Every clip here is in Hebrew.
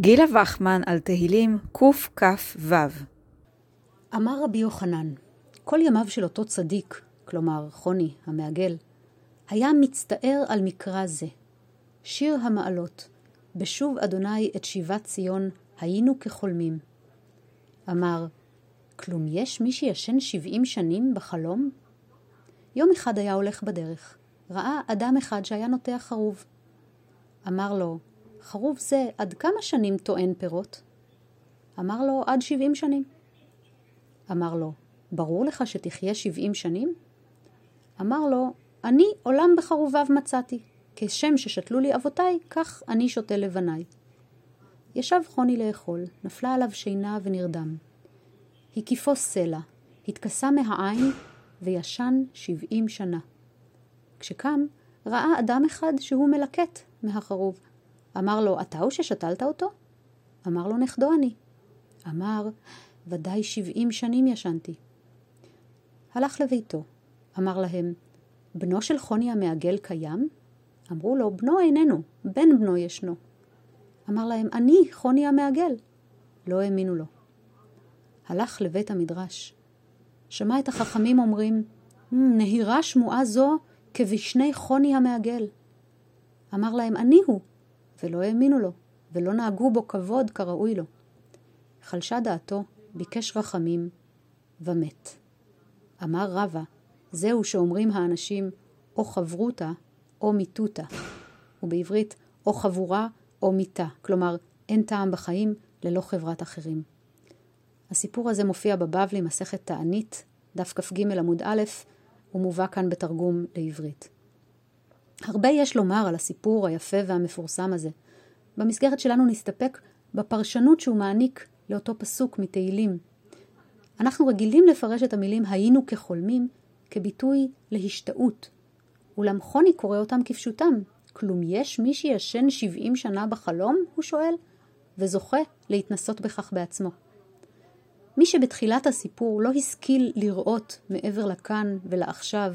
גילה וחמן על תהילים קכ"ו אמר רבי יוחנן, כל ימיו של אותו צדיק, כלומר חוני המעגל, היה מצטער על מקרא זה. שיר המעלות, בשוב אדוני את שיבת ציון, היינו כחולמים. אמר, כלום יש מי שישן שבעים שנים בחלום? יום אחד היה הולך בדרך, ראה אדם אחד שהיה נוטע חרוב. אמר לו, חרוב זה עד כמה שנים טוען פירות? אמר לו, עד שבעים שנים. אמר לו, ברור לך שתחיה שבעים שנים? אמר לו, אני עולם בחרוביו מצאתי, כשם ששתלו לי אבותיי, כך אני שותה לבניי. ישב חוני לאכול, נפלה עליו שינה ונרדם. הקיפו סלע, התכסה מהעין וישן שבעים שנה. כשקם, ראה אדם אחד שהוא מלקט מהחרוב. אמר לו, אתה הוא ששתלת אותו? אמר לו, נכדו אני. אמר, ודאי שבעים שנים ישנתי. הלך לביתו, אמר להם, בנו של חוני המעגל קיים? אמרו לו, בנו איננו, בן בנו ישנו. אמר להם, אני חוני המעגל. לא האמינו לו. הלך לבית המדרש. שמע את החכמים אומרים, נהירה שמועה זו כבשני חוני המעגל. אמר להם, אני הוא, ולא האמינו לו, ולא נהגו בו כבוד כראוי לו. חלשה דעתו, ביקש רחמים, ומת. אמר רבא, זהו שאומרים האנשים, או חברותה, או מיתותא, ובעברית, או חבורה, או מיתה, כלומר, אין טעם בחיים ללא חברת אחרים. הסיפור הזה מופיע בבבלי, מסכת תענית, דף כ"ג עמוד א', ומובא כאן בתרגום לעברית. הרבה יש לומר על הסיפור היפה והמפורסם הזה. במסגרת שלנו נסתפק בפרשנות שהוא מעניק לאותו פסוק מתהילים. אנחנו רגילים לפרש את המילים היינו כחולמים כביטוי להשתאות, אולם חוני קורא אותם כפשוטם. כלום יש מי שישן שבעים שנה בחלום? הוא שואל, וזוכה להתנסות בכך בעצמו. מי שבתחילת הסיפור לא השכיל לראות מעבר לכאן ולעכשיו,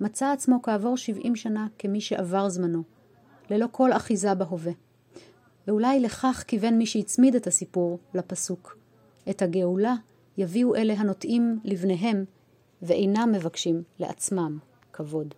מצא עצמו כעבור שבעים שנה כמי שעבר זמנו, ללא כל אחיזה בהווה. ואולי לכך כיוון מי שהצמיד את הסיפור לפסוק. את הגאולה יביאו אלה הנוטעים לבניהם ואינם מבקשים לעצמם כבוד.